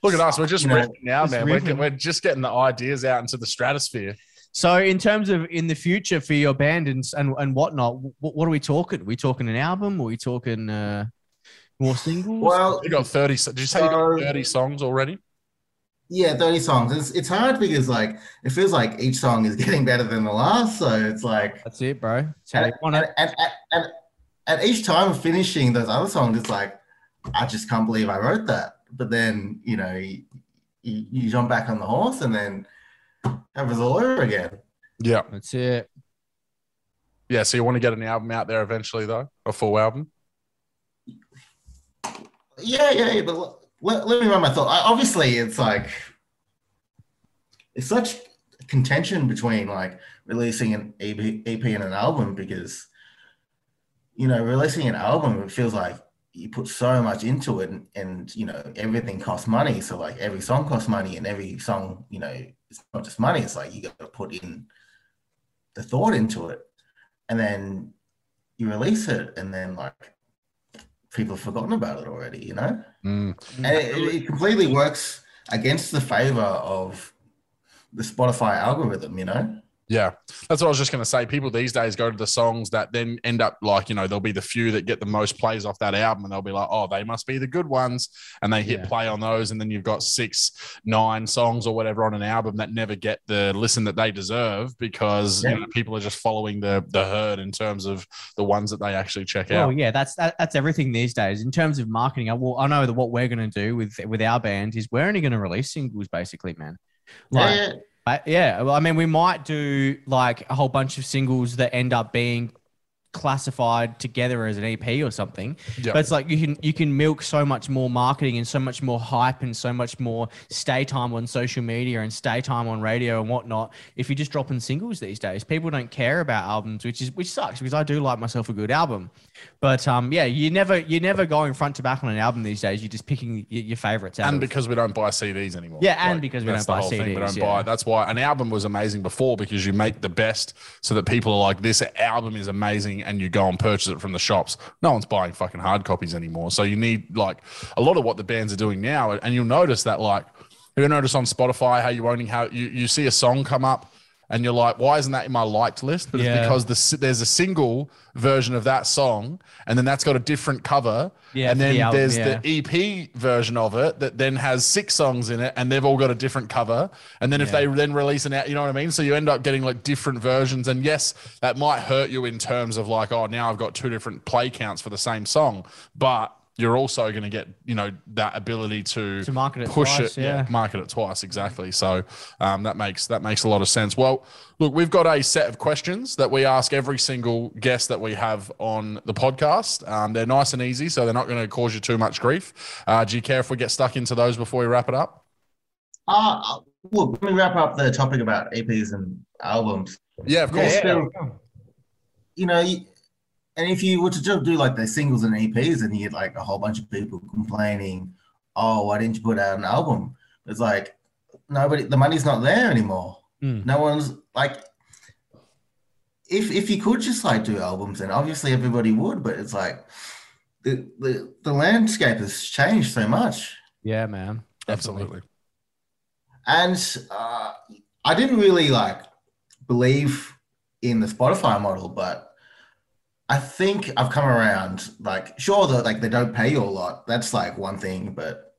Look at us. We're just You know, now, man. We're, we're just getting the ideas out into the stratosphere. So, in terms of in the future for your band and and, and whatnot, what, what are we talking? Are we talking an album? Are we talking uh, more singles? Well, You got thirty. so- Did you say you got thirty songs already? yeah, 30 songs. It's, it's hard because like it feels like each song is getting better than the last. So it's like that's it, bro. That's how you and, want and, it. and, and, and at each time of finishing those other songs, it's like I just can't believe I wrote that. But then you know you, you, you jump back on the horse and then have it all over again. Yeah, That's it. yeah. So you want to get an album out there eventually, though, a full album. Yeah, yeah, yeah, but let, let me run my thought. I- Obviously, it's like it's such contention between like releasing an EP, EP and an album because you know releasing an album it feels like you put so much into it and, and you know everything costs money so like every song costs money and every song you know it's not just money it's like you got to put in the thought into it and then you release it and then like people have forgotten about it already you know Mm. and it, it completely works against the favor of the Spotify algorithm, you know? Yeah, that's what I was just going to say. People these days go to the songs that then end up like, you know, there'll be the few that get the most plays off that album and they'll be like, oh, they must be the good ones. And they hit Yeah. play on those. And then you've got six, nine songs or whatever on an album that never get the listen that they deserve because Yeah. you know, people are just following the, the herd in terms of the ones that they actually check Well, out. yeah, that's that, that's everything these days in terms of marketing. I- Well, I know that what we're going to do with with our band is we're only going to release singles, basically, man. Like, yeah, I- yeah, well, I mean, we might do like a whole bunch of singles that end up being classified together as an EP or something. Yep. But it's like you can you can milk so much more marketing and so much more hype and so much more stay time on social media and stay time on radio and whatnot. If you're just dropping singles these days, people don't care about albums, which is which sucks because I do like myself a good album. But um, yeah, you never you're never going front to back on an album these days. You're just picking your, your favorites. Out and of- because we don't buy CDs anymore. Yeah, and because we don't buy whole thing. We CDs, don't yeah. buy. That's why an album was amazing before because you make the best so that people are like, this album is amazing, and you go and purchase it from the shops. No one's buying fucking hard copies anymore. So you need like a lot of what the bands are doing now, and you'll notice that like you notice on Spotify how you only how you you see a song come up. And you're like, why isn't that in my liked list? But Yeah. it's because the, there's a single version of that song, and then that's got a different cover. Yeah, and then the album, there's yeah. the EP version of it that then has six songs in it and they've all got a different cover. And then if they then release an out, you know what I mean? So you end up getting like different versions. And yes, that might hurt you in terms of like, oh, now I've got two different play counts for the same song. But you're also going to get, you know, that ability to, To market it push twice, it, yeah. market it twice. Exactly. So um, that makes, that makes a lot of sense. Well, look, we've got a set of questions that we ask every single guest that we have on the podcast. Um, they're nice and easy, so they're not going to cause you too much grief. Uh, do you care if we get stuck into those before we wrap it up? Uh, look, let me wrap up the topic about EPs and albums. Yeah, of course. Yeah, still, you know, you- and if you were to just do like the singles and EPs, and you get like a whole bunch of people complaining, "Oh, why didn't you put out an album?" It's like nobody, the money's not there anymore. Mm. No one's like, if if you could just like do albums, then obviously everybody would. But it's like the the, the landscape has changed so much. Yeah, man. Definitely. Absolutely. And uh, I didn't really like believe in the Spotify model, but I think I've come around. Like, sure, that like they don't pay you a lot. That's like one thing, but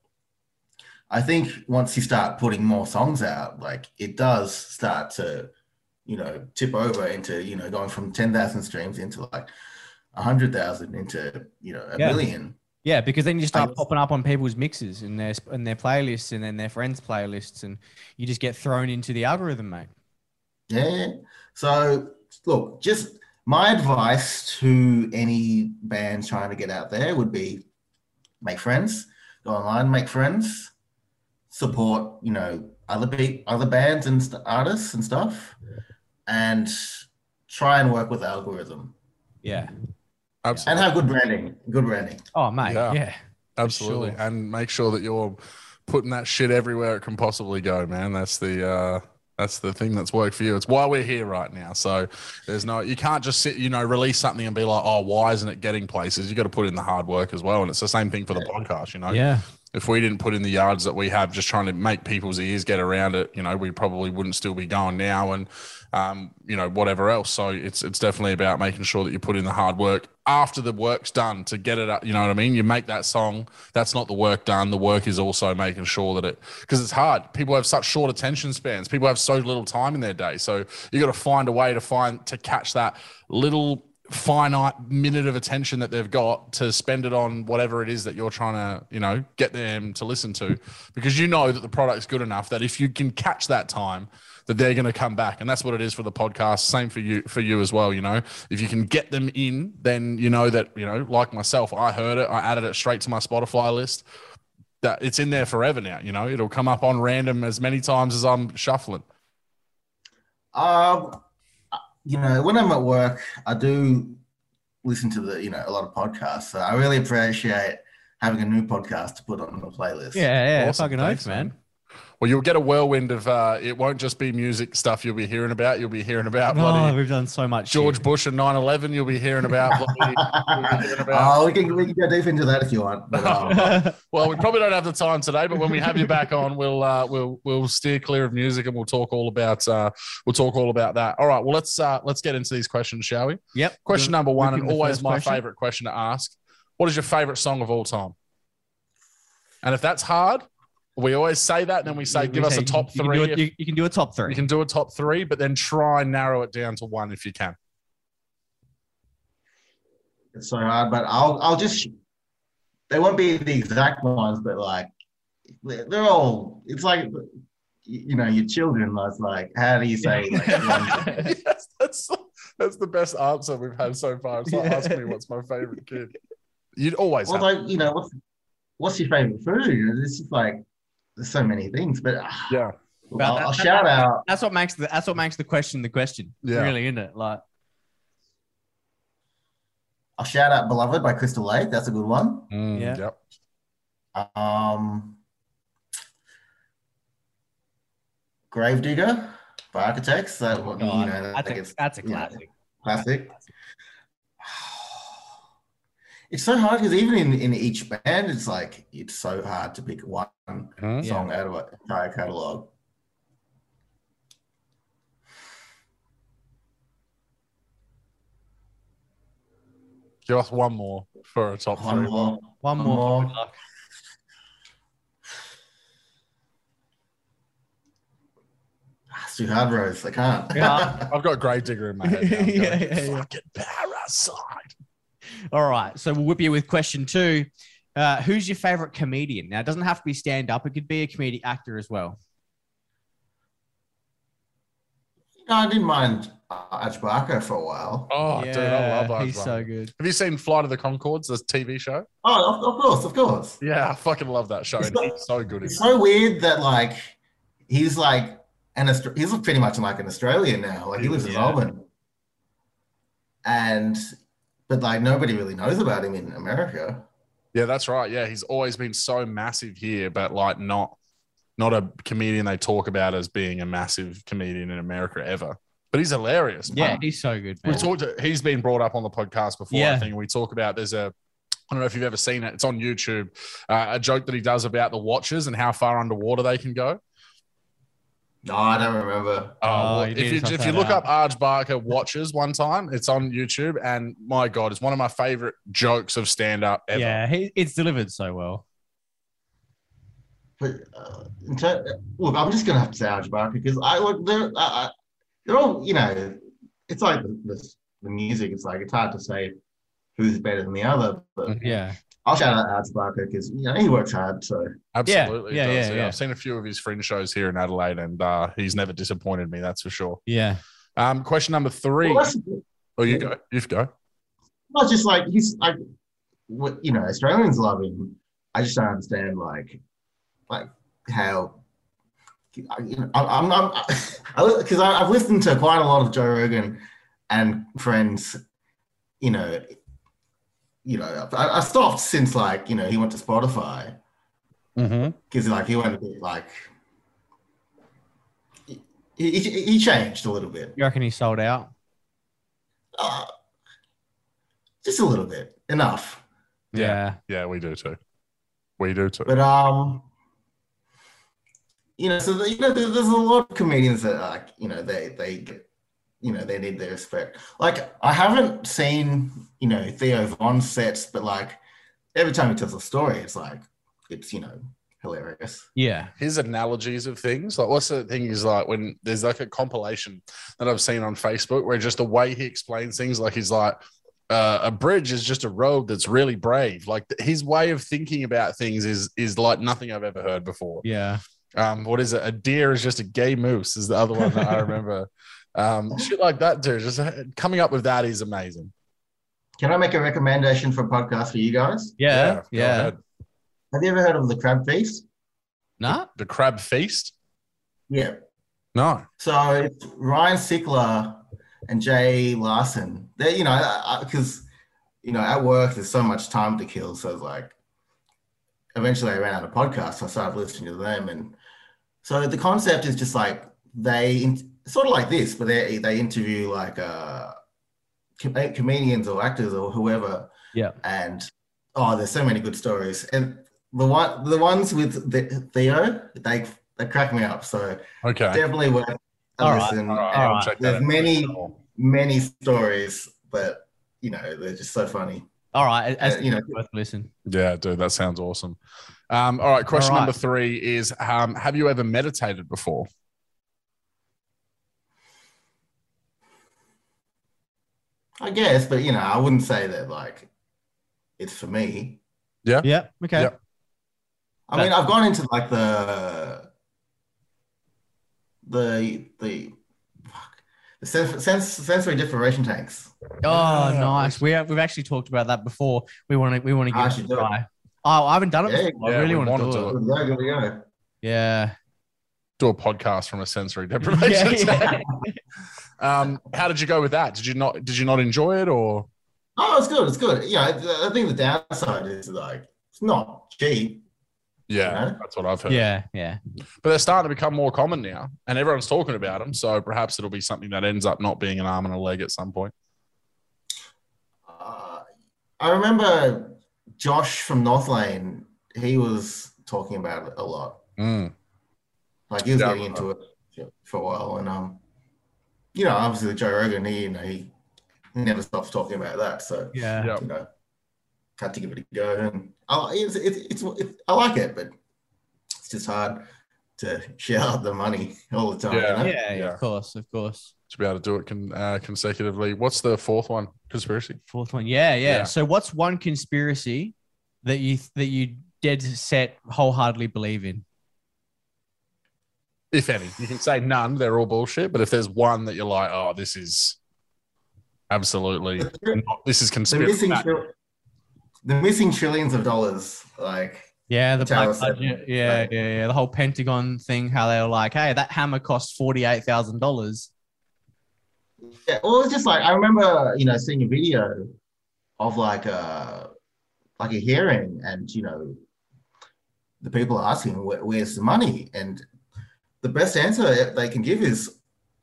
I think once you start putting more songs out, like it does start to, you know, tip over into you know going from ten thousand streams into like a hundred thousand into you know a Yeah. million. Yeah, because then you start popping up on people's mixes and their and their playlists and then their friends' playlists, and you just get thrown into the algorithm, mate. Yeah. So look, just my advice to any band trying to get out there would be make friends, go online, make friends, support, you know, other be- other bands and st- artists and stuff, and try and work with algorithm Yeah. Absolutely. and have good branding. Good branding. Oh, mate. Yeah. Yeah. Absolutely. sure. And make sure that you're putting that shit everywhere it can possibly go, man. That's the uh that's the thing that's worked for you. It's why we're here right now. So there's no you can't just sit, you know, release something and be like, oh, why isn't it getting places? You got to put in the hard work as well. And it's the same thing for the podcast, you know. Yeah. If we didn't put in the yards that we have just trying to make people's ears get around it, you know, we probably wouldn't still be going now and um, you know, whatever else. So it's it's definitely about making sure that you put in the hard work after the work's done to get it up. You know what I mean? You make that song. That's not the work done. The work is also making sure that it because it's hard. People have such short attention spans. People have so little time in their day. So you got to find a way to find to catch that little finite minute of attention that they've got to spend it on whatever it is that you're trying to you know get them to listen to because you know that the product's good enough that if you can catch that time that they're going to come back and that's what it is for the podcast same for you for you as well you know if you can get them in then you know that you know like myself i heard it i added it straight to my spotify list that it's in there forever now you know it'll come up on random as many times as i'm shuffling Um, you know, when I'm at work, I do listen to the, you know, a lot of podcasts. So I really appreciate having a new podcast to put on the playlist. Yeah. Yeah. Awesome. Fucking Thanks, oath, man. Well, you'll get a whirlwind of. Uh, it won't just be music stuff you'll be hearing about. You'll be hearing about Oh, bloody we've done so much. George shit. Bush and 9/11. You'll be hearing about. bloody- be hearing about Oh, we can we can go deep into that if you want. But, um, well, we probably don't have the time today, but when we have you back on, we'll uh, we'll we'll steer clear of music and we'll talk all about uh, we'll talk all about that. All right. Well, let's uh, let's get into these questions, shall we? yep. Question number one, and always my question? favorite question to ask: What is your favorite song of all time? And if that's hard, we always say that, and then we say, We give us a top you three. do a- if- you, you can do a top three. you can do a top three, but then try and narrow it down to one if you can. it's so hard, but I'll I'll just they won't be the exact ones, but like they're they're all. It's like you know your children. It's like how do you say like yes, that's that's the best answer we've had so far. It's like Yeah. asking me what's my favorite kid. You'd always well, have. like you know what's what's your favorite food? This is like there's so many things, but ah, Yeah. I'll, I'll shout out. That's what makes the that's what makes the question the question. Yeah. Really, isn't it? Like I'll shout out "Beloved" by Crystal Lake. That's a good one. Mm, Yeah. Yep. Um, Gravedigger by Architects. That one, you know, that that's, a, that's a you know, classic. classic. It's so hard because even in, in each band, it's like it's so hard to pick one Mhm. song out of an entire catalog. Give us one more for a top One three. more. One One more. more. Good luck. Ah, It's too hard, Rose. I can't. Yeah. I've got a Gravedigger in my head. Now. I'm Yeah, going, yeah, yeah. Fucking parasite. All right. So we'll whip you with question two. Uh, who's your favorite comedian? Now, it doesn't have to be stand up. It could be a comedic actor as well. no, I didn't mind uh, Arj Barker for a while. Oh, dude, I love Arj He's so good. Have you seen Flight of the Conchords, the TV show? Oh, of, of course, of course. Yeah, I fucking love that show. It's And not- he's so good. in It's it. so weird that like he's like an Austra- he's pretty much like an Australian now. Like he lives in Melbourne, and but like nobody really knows about him in America. Yeah, that's right. Yeah, he's always been so massive here, but like not not a comedian they talk about as being a massive comedian in America ever. But he's hilarious. Yeah, man. he's so good, we man. talked. He's been brought up on the podcast before. I Yeah. think we talk about there's a. I don't know if you've ever seen it. It's on YouTube. Uh, a joke that he does about the watches and how far underwater they can go. No, I don't remember. Oh, Oh, well, you if you if you look out. up Arj Barker watches one time, it's on YouTube, and my God, it's one of my favorite jokes of stand up ever. Yeah, he, it's delivered so well. But uh, in ter- look, I'm just gonna have to say Arj Barker because I look they're I, I- they're all you know. It's like the, the, the music. It's like it's hard to say who's better than the other. But Yeah. I'll shout out Arj Barker because you know he works hard. So Absolutely. Yeah, it yeah, does, yeah, yeah. I've seen a few of his fringe shows here in Adelaide, and uh, he's never disappointed me. That's for sure. Yeah. Um, question number three. well, oh, you go. You go. not just like he's like you know Australians love him. I just don't understand like like how I- you know, I'm I'm because I've listened to quite a lot of Joe Rogan and friends. You know, you know I, I stopped since like you know he went to Spotify Mm-hmm. because like he went a bit like he, he, he changed a little bit, You reckon he sold out? uh, just a little bit enough. Yeah. Yeah, we do too. We do too. But um, you know, so the, you know, there's, there's a lot of comedians that like, you know, they they get, you know, they need their respect. Like I haven't seen, you know, Theo Von sets, but like every time he tells a story, it's like it's you know hilarious. Yeah. his analogies of things. Like, what's the thing is like when there's like a compilation that I've seen on Facebook where just the way he explains things, like he's like, uh, a bridge is just a road that's really brave. Like th- his way of thinking about things is is like nothing I've ever heard before. Yeah. Um, what is it? A deer is just a gay moose is the other one that I remember. Um, shit like that, dude. Just uh, coming up with that is amazing. Can I make a recommendation for a podcast for you guys? Yeah. go Yeah. Have you ever heard of the Crab Feast? Nah. The crab feast. Yeah. No. So it's Ryan Sickler and Jay Larson. They, you know, because you know, at work there's so much time to kill. So it's like, eventually I ran out of podcasts. So I started listening to them, and So the concept is just like they in, sort of like this, but they they interview like uh, com- comedians or actors or whoever. Yeah. And oh, there's so many good stories, and the one the ones with the, Theo, they they crack me up. So Okay. definitely worth a All right, listen. All right, And I'll there's out. many many stories, but you know they're just so funny. All right, as, Uh, you know, worth listen. Yeah, dude, that sounds awesome. Um, all right, question All right. number three is: um, Have you ever meditated before? I guess, but you know, I wouldn't say that like it's for me. Yeah. Yeah. Okay. Yeah. I mean, I've gone into like the the the fuck, the sens- sens- sensory deprivation tanks. Oh, ah, nice. We have, we've actually talked about that before. We want to we want to I give ah, should it a do it. try. Oh, I haven't done it Yeah, before. yeah, I really we want to wanna do, do it. it. Good to go, good to go. Yeah. Do a podcast from a sensory deprivation. Yeah, um, how did you go with that? Did you not? Did you not enjoy it, or Oh, it's good. It's good. Yeah, I I think the downside is like it's not cheap. yeah, Yeah. that's what I've heard. Yeah. Yeah. but they're starting to become more common now, and everyone's talking about them. So perhaps it'll be something that ends up not being an arm and a leg at some point. Uh, I remember Josh from Northlane. He was talking about it a lot. Mm. Like he was Yeah, getting into it for a while, and um, you know, obviously Joe Rogan, he you know he, he never stops talking about that. So Yeah. Yeah. you know, had to give it a go, and I, it's, it's, it's, it's I like it, but it's just hard to shell out the money all the time. Yeah. You know? Yeah, yeah, Yeah. of course, of course. To be able to do it con- uh, consecutively. What's the fourth one? Conspiracy. Fourth one. Yeah, yeah, Yeah. So what's one conspiracy that you that you dead set wholeheartedly believe in? If any. You can say none, they're all bullshit. But if there's one that you're like, oh, this is absolutely not, this is The conspiracy. missing, tril- the missing trillions of dollars, like Yeah, the black budget. Yeah, Right. yeah, yeah. The whole Pentagon thing, how they were like, hey, that hammer cost forty eight thousand dollars. Yeah, well, it's just like I remember, you know, seeing a video of like a like a hearing, and you know, the people are asking, Where, "Where's the money?" And the best answer they can give is,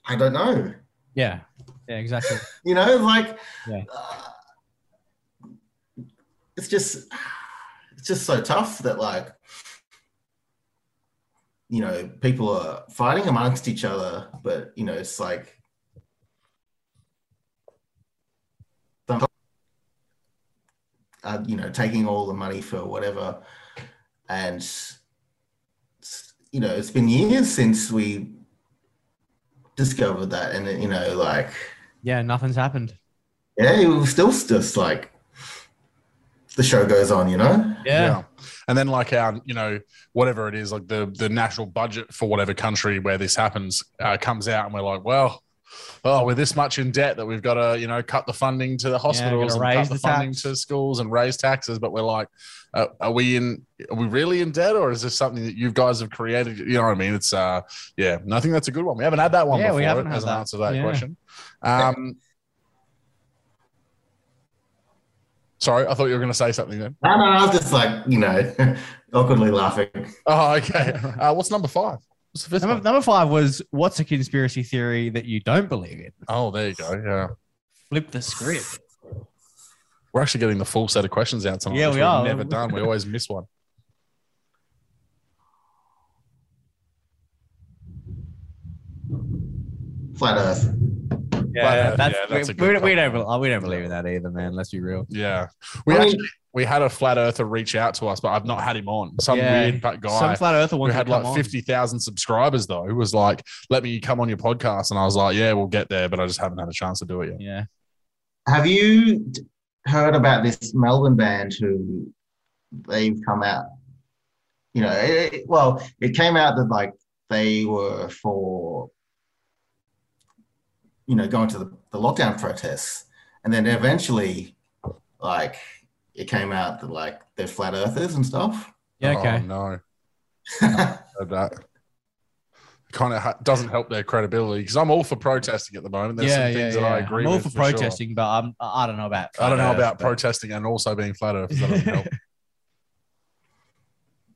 "I don't know." Yeah, yeah, exactly. You know, like, Yeah. uh, it's just, it's just so tough that like, you know, people are fighting amongst each other, but you know, it's like. Uh, you know, taking all the money for whatever, and you know, it's been years since we discovered that, and you know, like yeah, nothing's happened. yeah, it was still just like the show goes on, you know? Yeah, And then like our, you know, whatever it is, like the the national budget for whatever country where this happens uh, comes out, and we're like, well, oh, we're this much in debt that we've got to, you know, cut the funding to the hospitals and raise cut the, the funding tax. to schools and raise taxes. But we're like, uh, are we in? Are we really in debt, or is this something that you guys have created? You know what I mean? It's uh, yeah, I think that's a good one. We haven't had that one Yeah, before we haven't as had an that. answer to that Yeah. question. Um. Sorry, I thought you were going to say something then. No, no, I was just like, you know, awkwardly laughing. Oh, okay. Uh, what's number five? What's the fifth number, one? number five was what's a conspiracy theory that you don't believe in? Oh, there you go. Yeah. Flip the script. We're actually getting the full set of questions out tonight. Yeah, which we we've are. Never done. We always miss one. Flat Earth. Yeah, Earth, that's, yeah, that's a we, good we, we don't we don't believe in that either, man. Let's be real. Yeah, we I mean- actually we had a flat earther reach out to us, but I've not had him on. Some Yeah. weird fat guy Some flat earther who wants had to like on. fifty thousand subscribers though, who was like, "Let me come on your podcast," and I was like, "Yeah, we'll get there," but I just haven't had a chance to do it yet. Yeah. Have you heard about this Melbourne band who they've come out? You know, it, it- well, it came out that like they were for, you know, going to the, the lockdown protests. And then eventually, like, it came out that like they're flat earthers and stuff. Yeah. Oh, Okay. no, that kind of ha- doesn't help their credibility because I'm all for protesting at the moment. There's yeah, some things yeah, that I agree I'm all with. for, sure. protesting, but I'm, I don't know about. I don't know flat about but- protesting and also being flat earth. That doesn't help.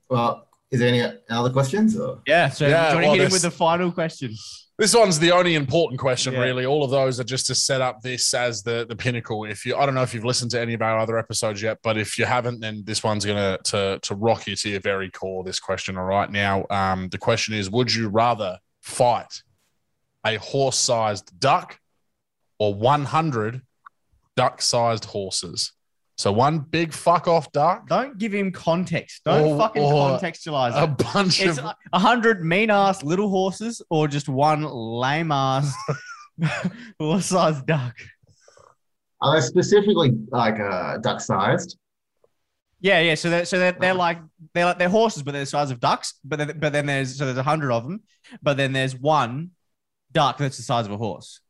Well, is there any other questions? Or? Yeah. So Yeah, do you want to well, hit him with the final question? This one's the only important question, Yeah. really. All of those are just to set up this as the the pinnacle. If you, I don't know if you've listened to any of our other episodes yet, but if you haven't, then this one's gonna to to rock you to your very core. This question, all right. Now, um, the question is: Would you rather fight a horse-sized duck or one hundred duck-sized horses? So one big fuck off duck, Don't give him context. Don't Or- fucking or contextualize a it. bunch It's of a hundred mean ass little horses or just one lame ass horse sized duck. Are they specifically like uh, duck sized? Yeah, yeah. So they're so they're, they're like they're like they're horses, but they're the size of ducks. But then, but then there's so there's a hundred of them, but then there's one duck that's the size of a horse.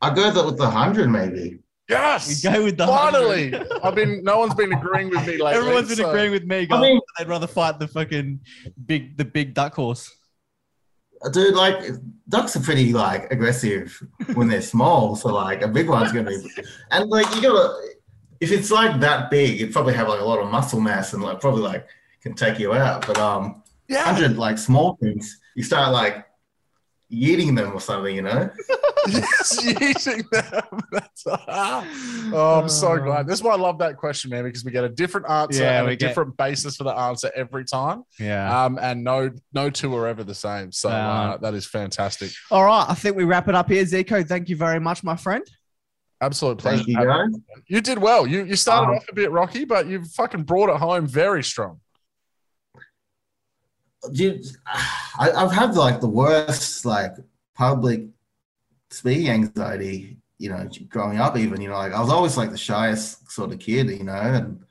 I go that with the hundred maybe. Yes. You go with the Finally, I've been. No one's been agreeing with me lately. Everyone's been so- agreeing with me. I mean, they'd rather fight the fucking big the big duck horse. dude, like ducks are pretty like aggressive when they're small. So like a big one's gonna be, and like you gotta, if it's like that big, it probably have like a lot of muscle mass and like probably like can take you out. But um, Yeah. hundred like small things, you start like eating them or something, you know? yes, eating them. That's, oh, I'm so glad. This is why I love that question, man, because we get a different answer Yeah, and we a get- different basis for the answer every time. Yeah. Um, and no, no two are ever the same. So uh, No. that is fantastic. All right. I think we wrap it up here, Zico. Thank you very much, my friend. Absolute pleasure. Thank you, guys. you. You did well. You you started Um, off a bit rocky, but you fucking brought it home very strong. Dude, I, I've had like the worst like public speaking anxiety, you know, growing up. Even you know, like I was always like the shyest sort of kid, you know, and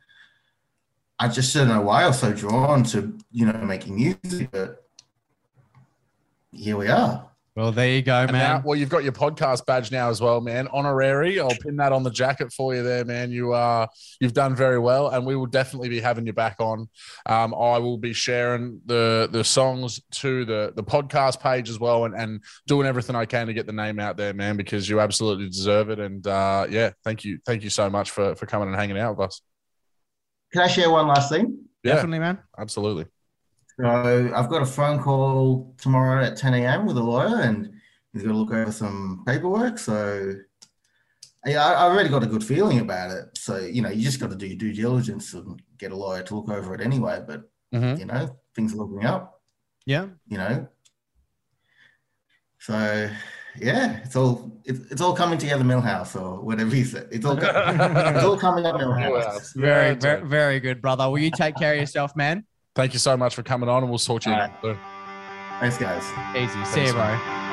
I just don't know why I was so drawn to you know making music, but here we are. Well, there you go, And man. now, well, you've got your podcast badge now as well, man. Honorary. I'll pin that on the jacket for you there, man. You are you've done very well, and we will definitely be having you back on. Um, I will be sharing the the songs to the the podcast page as well, and, and doing everything I can to get the name out there, man, because you absolutely deserve it. And uh, yeah, thank you, thank you so much for for coming and hanging out with us. Can I share one last thing? Yeah, Definitely, man. absolutely. So I've got a phone call tomorrow at 10 a.m. with a lawyer, and he's going to look over some paperwork. So yeah, I, I already got a good feeling about it. So you know, you just got to do your due diligence and get a lawyer to look over it anyway. But Mhm. you know, things are looking up. Yeah. You know, so yeah, it's all it's, it's all coming together, Milhouse or whatever you said. It's all it's all coming up, Milhouse. Very, very, very good, brother. Will you take care of yourself, man? Thank you so much for coming on, and we'll talk to you All again soon. Thanks, guys. Easy. See Thanks, you, bro. man.